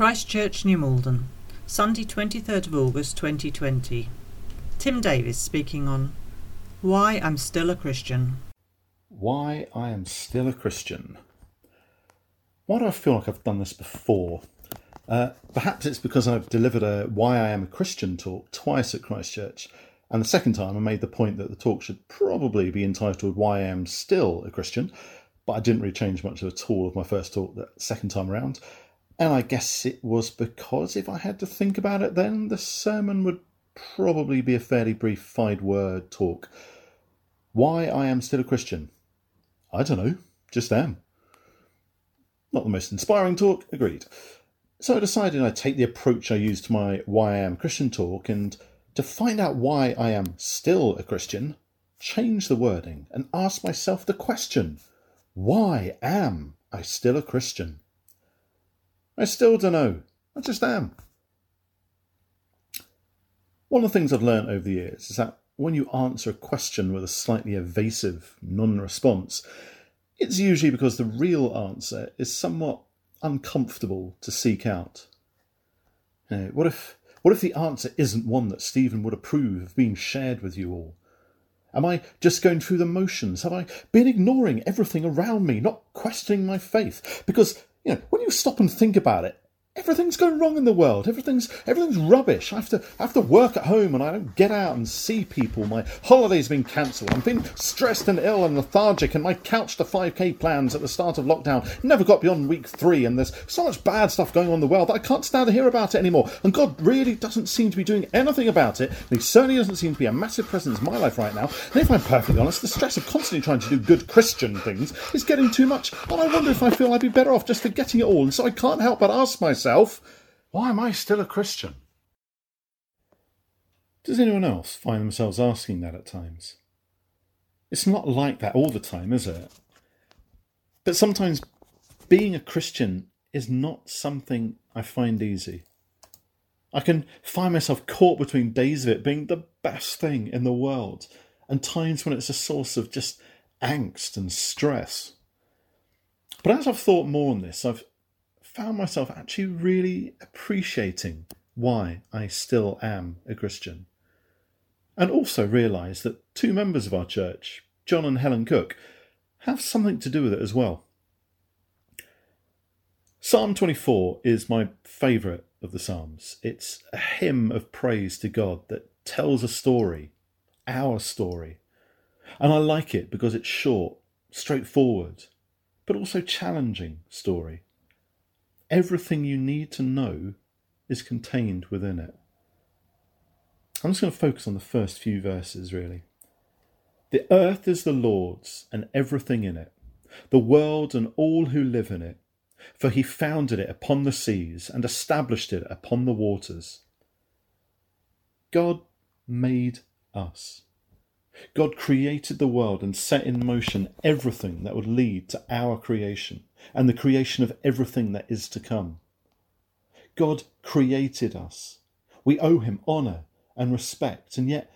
Christchurch, New Malden, Sunday, 23rd of August 2020. Tim Davis speaking on Why I'm Still a Christian. Why I am still a Christian. Why do I feel like I've done this before? Uh, perhaps it's because I've delivered a Why I Am a Christian talk twice at Christchurch, and the second time I made the point that the talk should probably be entitled Why I Am Still a Christian, but I didn't really change much at all of my first talk that second time around. And I guess it was because if I had to think about it then, the sermon would probably be a fairly brief five word talk. Why I am still a Christian? I don't know, just am. Not the most inspiring talk, agreed. So I decided I'd take the approach I used to my Why I Am Christian talk and to find out why I am still a Christian, change the wording and ask myself the question why am I still a Christian? I still don't know. I just am. One of the things I've learned over the years is that when you answer a question with a slightly evasive non response, it's usually because the real answer is somewhat uncomfortable to seek out. You know, what if what if the answer isn't one that Stephen would approve of being shared with you all? Am I just going through the motions? Have I been ignoring everything around me, not questioning my faith? Because you know, when you stop and think about it, everything's going wrong in the world. Everything's everything's rubbish. I have to I have to work at home and I don't get out and see people. My holiday's been cancelled. I'm feeling stressed and ill and lethargic and my couch to 5k plans at the start of lockdown never got beyond week three and there's so much bad stuff going on in the world that I can't stand to hear about it anymore. And God really doesn't seem to be doing anything about it. And he certainly doesn't seem to be a massive presence in my life right now. And if I'm perfectly honest, the stress of constantly trying to do good Christian things is getting too much. And I wonder if I feel I'd be better off just forgetting it all. And so I can't help but ask myself myself, why am I still a Christian? Does anyone else find themselves asking that at times? It's not like that all the time, is it? But sometimes being a Christian is not something I find easy. I can find myself caught between days of it being the best thing in the world and times when it's a source of just angst and stress. But as I've thought more on this, I've found myself actually really appreciating why I still am a Christian. And also realised that two members of our church, John and Helen Cook, have something to do with it as well. Psalm 24 is my favourite of the Psalms. It's a hymn of praise to God that tells a story, our story. And I like it because it's short, straightforward, but also challenging story. Everything you need to know is contained within it. I'm just going to focus on the first few verses, really. The earth is the Lord's and everything in it, the world and all who live in it, for he founded it upon the seas and established it upon the waters. God made us. God created the world and set in motion everything that would lead to our creation and the creation of everything that is to come. God created us. We owe him honour and respect, and yet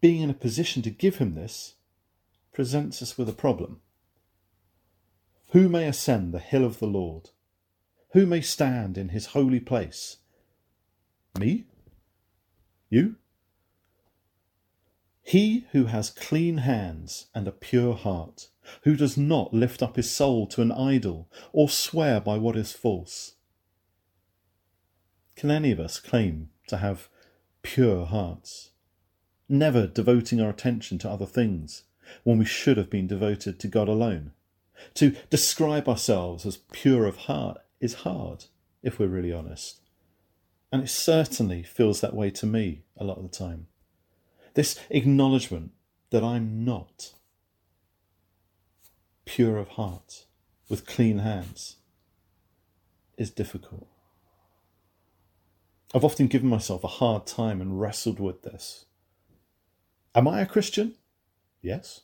being in a position to give him this presents us with a problem. Who may ascend the hill of the Lord? Who may stand in his holy place? Me? You? He who has clean hands and a pure heart, who does not lift up his soul to an idol or swear by what is false. Can any of us claim to have pure hearts? Never devoting our attention to other things when we should have been devoted to God alone. To describe ourselves as pure of heart is hard, if we're really honest. And it certainly feels that way to me a lot of the time. This acknowledgement that I'm not pure of heart with clean hands is difficult. I've often given myself a hard time and wrestled with this. Am I a Christian? Yes.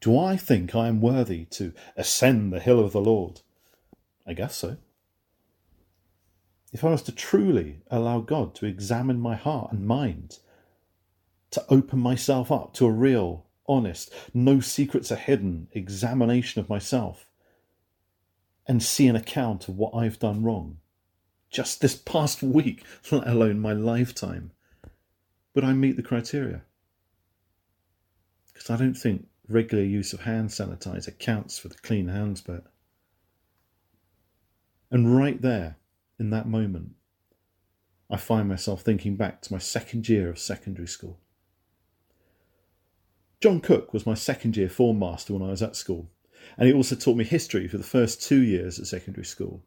Do I think I am worthy to ascend the hill of the Lord? I guess so. If I was to truly allow God to examine my heart and mind to open myself up to a real, honest, no secrets are hidden examination of myself and see an account of what I've done wrong, just this past week, let alone my lifetime, would I meet the criteria? Because I don't think regular use of hand sanitizer counts for the clean hands bit. And right there, in that moment, I find myself thinking back to my second year of secondary school. John Cook was my second year form master when I was at school, and he also taught me history for the first two years at secondary school.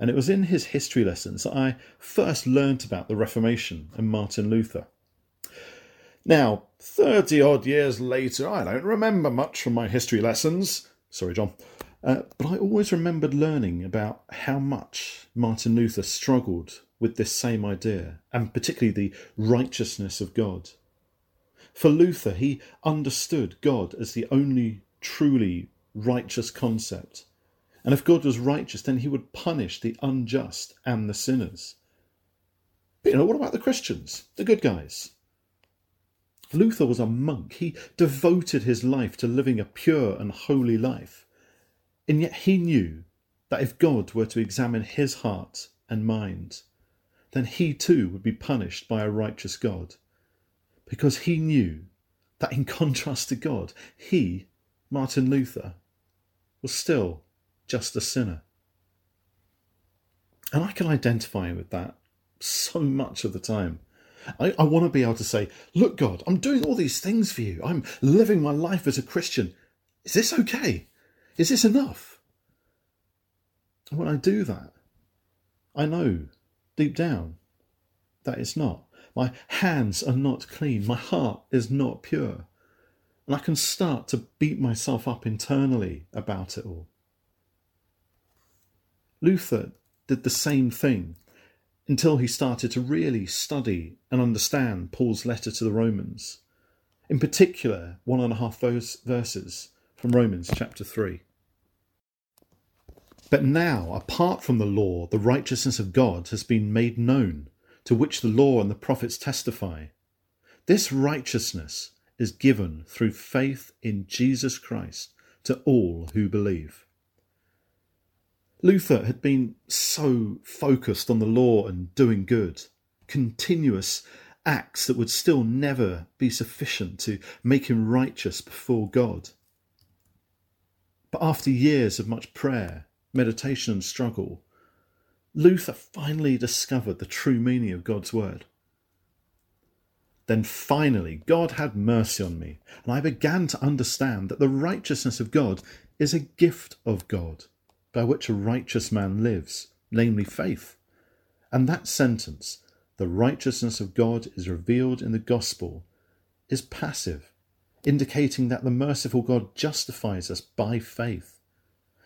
And it was in his history lessons that I first learnt about the Reformation and Martin Luther. Now, 30 odd years later, I don't remember much from my history lessons. Sorry, John. Uh, but I always remembered learning about how much Martin Luther struggled with this same idea, and particularly the righteousness of God. For Luther, he understood God as the only truly righteous concept. And if God was righteous, then he would punish the unjust and the sinners. But you know, what about the Christians, the good guys? Luther was a monk. He devoted his life to living a pure and holy life. And yet he knew that if God were to examine his heart and mind, then he too would be punished by a righteous God. Because he knew that in contrast to God, he, Martin Luther, was still just a sinner. And I can identify with that so much of the time. I, I want to be able to say, Look, God, I'm doing all these things for you. I'm living my life as a Christian. Is this okay? Is this enough? And when I do that, I know deep down that it's not. My hands are not clean. My heart is not pure. And I can start to beat myself up internally about it all. Luther did the same thing until he started to really study and understand Paul's letter to the Romans, in particular, one and a half verses from Romans chapter 3. But now, apart from the law, the righteousness of God has been made known, to which the law and the prophets testify. This righteousness is given through faith in Jesus Christ to all who believe. Luther had been so focused on the law and doing good, continuous acts that would still never be sufficient to make him righteous before God. But after years of much prayer, meditation, and struggle, Luther finally discovered the true meaning of God's word. Then finally, God had mercy on me, and I began to understand that the righteousness of God is a gift of God, by which a righteous man lives, namely faith. And that sentence, the righteousness of God is revealed in the gospel, is passive, indicating that the merciful God justifies us by faith.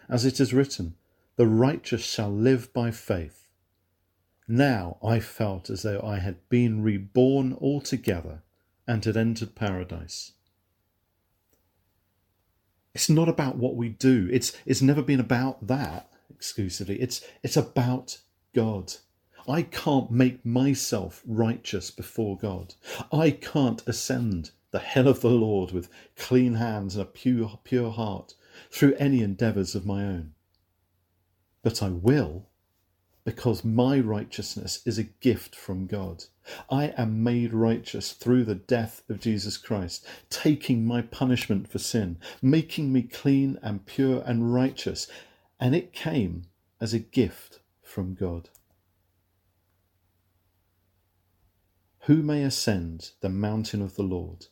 As it is written, the righteous shall live by faith. Now I felt as though I had been reborn altogether and had entered paradise. It's not about what we do. It's it's never been about that exclusively. It's it's about God. I can't make myself righteous before God. I can't ascend the hill of the Lord with clean hands and a pure pure heart through any endeavours of my own. But I will because my righteousness is a gift from God. I am made righteous through the death of Jesus Christ, taking my punishment for sin, making me clean and pure and righteous, and it came as a gift from God. Who may ascend the mountain of the Lord?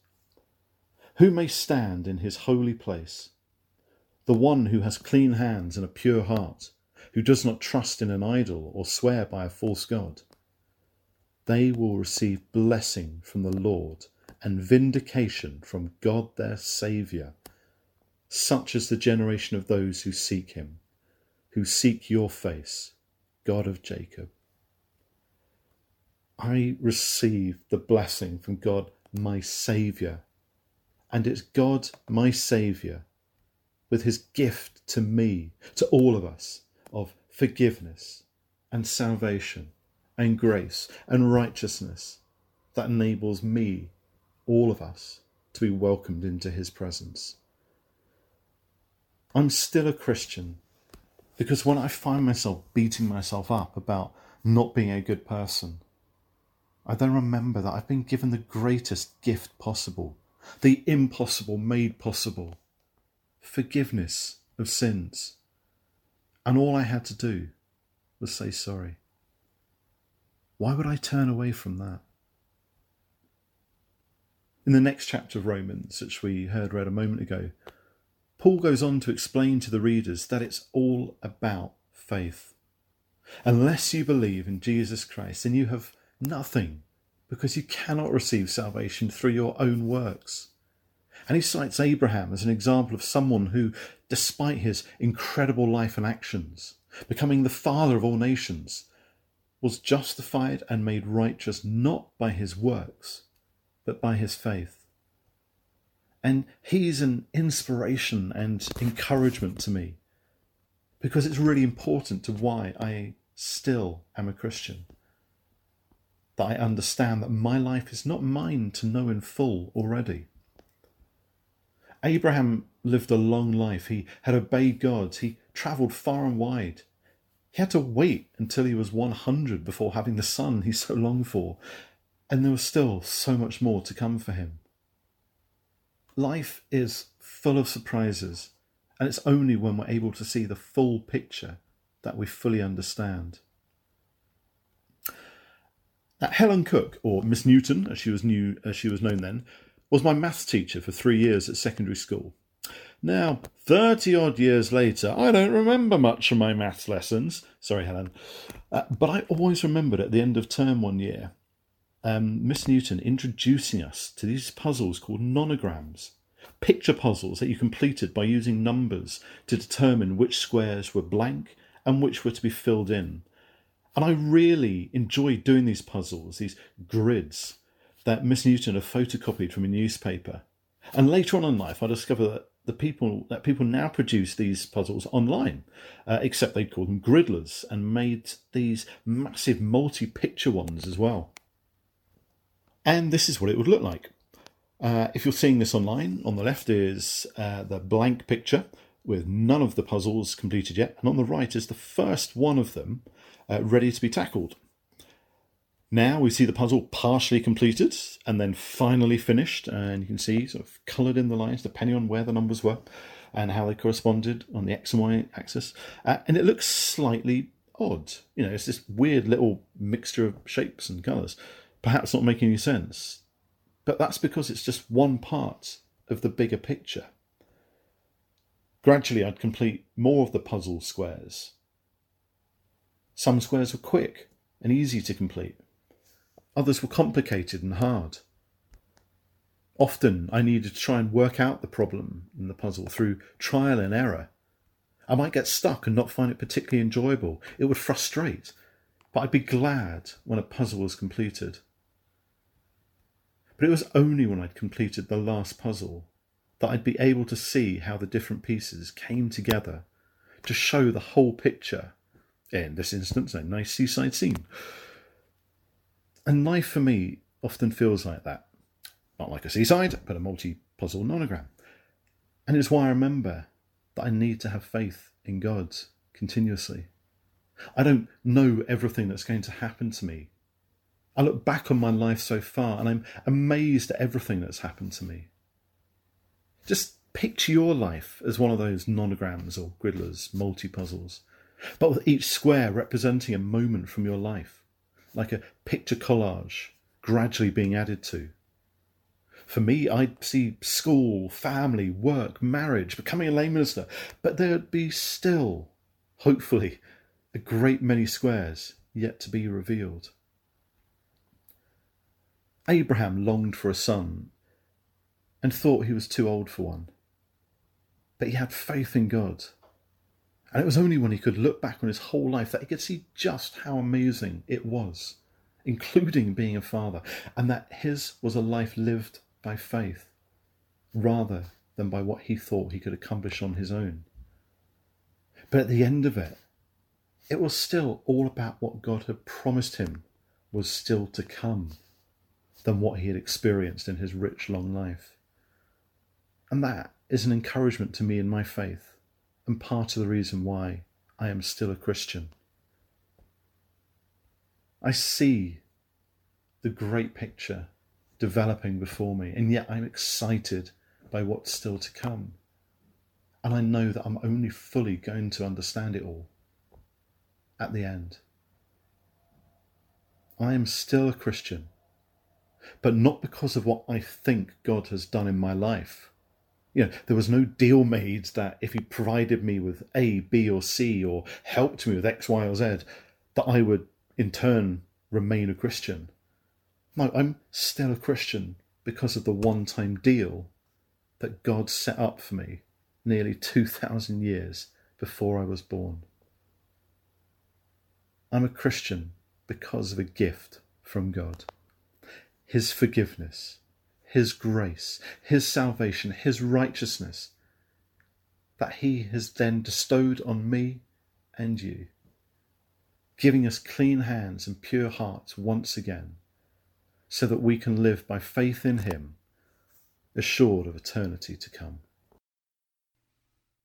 Who may stand in his holy place? The one who has clean hands and a pure heart who does not trust in an idol or swear by a false god. They will receive blessing from the Lord and vindication from God their Saviour. Such is the generation of those who seek him, who seek your face, God of Jacob. I receive the blessing from God, my Saviour, and it's God, my Saviour, with his gift to me, to all of us, of forgiveness and salvation and grace and righteousness that enables me, all of us, to be welcomed into his presence. I'm still a Christian, Because when I find myself beating myself up about not being a good person, I then remember that I've been given the greatest gift possible, the impossible made possible forgiveness of sins. And all I had to do was say sorry. Why would I turn away from that? In the next chapter of Romans, which we heard read a moment ago, Paul goes on to explain to the readers that it's all about faith. Unless you believe in Jesus Christ, then you have nothing because you cannot receive salvation through your own works. And he cites Abraham as an example of someone who, despite his incredible life and actions, becoming the father of all nations, was justified and made righteous not by his works, but by his faith. And he's an inspiration and encouragement to me because it's really important to why I still am a Christian that I understand that my life is not mine to know in full already. Abraham lived a long life. He had obeyed God. He travelled far and wide. He had to wait until he was 100 before having the son he so longed for, and there was still so much more to come for him. Life is full of surprises, and it's only when we're able to see the full picture that we fully understand. Now, Helen Cook, or Miss Newton, as she was new, as she was known then, was my maths teacher for three years at secondary school. Now, 30 odd years later, I don't remember much of my maths lessons. Sorry, Helen. Uh, but I always remembered at the end of term one year, um, Miss Newton introducing us to these puzzles called nonograms. Picture puzzles that you completed by using numbers to determine which squares were blank and which were to be filled in. And I really enjoyed doing these puzzles, these grids that Miss Newton had photocopied from a newspaper. And later on in life, I discovered that the people that people now produce these puzzles online, uh, except they call them griddlers and made these massive multi-picture ones as well. And this is what it would look like. Uh, if you're seeing this online, on the left is uh, the blank picture with none of the puzzles completed yet, and on the right is the first one of them uh, ready to be tackled. Now we see the puzzle partially completed and then finally finished, and you can see sort of coloured in the lines depending on where the numbers were and how they corresponded on the x and y axis. Uh, and it looks slightly odd. You know, it's this weird little mixture of shapes and colours, perhaps not making any sense. But that's because it's just one part of the bigger picture. Gradually, I'd complete more of the puzzle squares. Some squares were quick and easy to complete Others were complicated and hard. Often I needed to try and work out the problem in the puzzle through trial and error. I might get stuck and not find it particularly enjoyable. It would frustrate, but I'd be glad when a puzzle was completed. But it was only when I'd completed the last puzzle that I'd be able to see how the different pieces came together to show the whole picture. In this instance, a nice seaside scene. And life for me often feels like that. Not like a seaside, but a multi puzzle nonogram. And it's why I remember that I need to have faith in God continuously. I don't know everything that's going to happen to me. I look back on my life so far and I'm amazed at everything that's happened to me. Just picture your life as one of those nonograms or griddlers, multi puzzles, but with each square representing a moment from your life like a picture collage gradually being added to. For me, I'd see school, family, work, marriage, becoming a lay minister, but there'd be still, hopefully, a great many squares yet to be revealed. Abraham longed for a son and thought he was too old for one. But he had faith in God and it was only when he could look back on his whole life that he could see just how amazing it was, including being a father, and that his was a life lived by faith rather than by what he thought he could accomplish on his own. But at the end of it, it was still all about what God had promised him was still to come than what he had experienced in his rich, long life. And that is an encouragement to me in my faith and part of the reason why I am still a Christian. I see the great picture developing before me, and yet I'm excited by what's still to come. And I know that I'm only fully going to understand it all at the end. I am still a Christian, but not because of what I think God has done in my life. You know, there was no deal made that if He provided me with A, B, or C, or helped me with X, Y, or Z, that I would in turn remain a Christian. No, I'm still a Christian because of the one time deal that God set up for me nearly 2,000 years before I was born. I'm a Christian because of a gift from God. His forgiveness, His grace, His salvation, His righteousness that He has then bestowed on me and you, giving us clean hands and pure hearts once again, so that we can live by faith in Him, assured of eternity to come.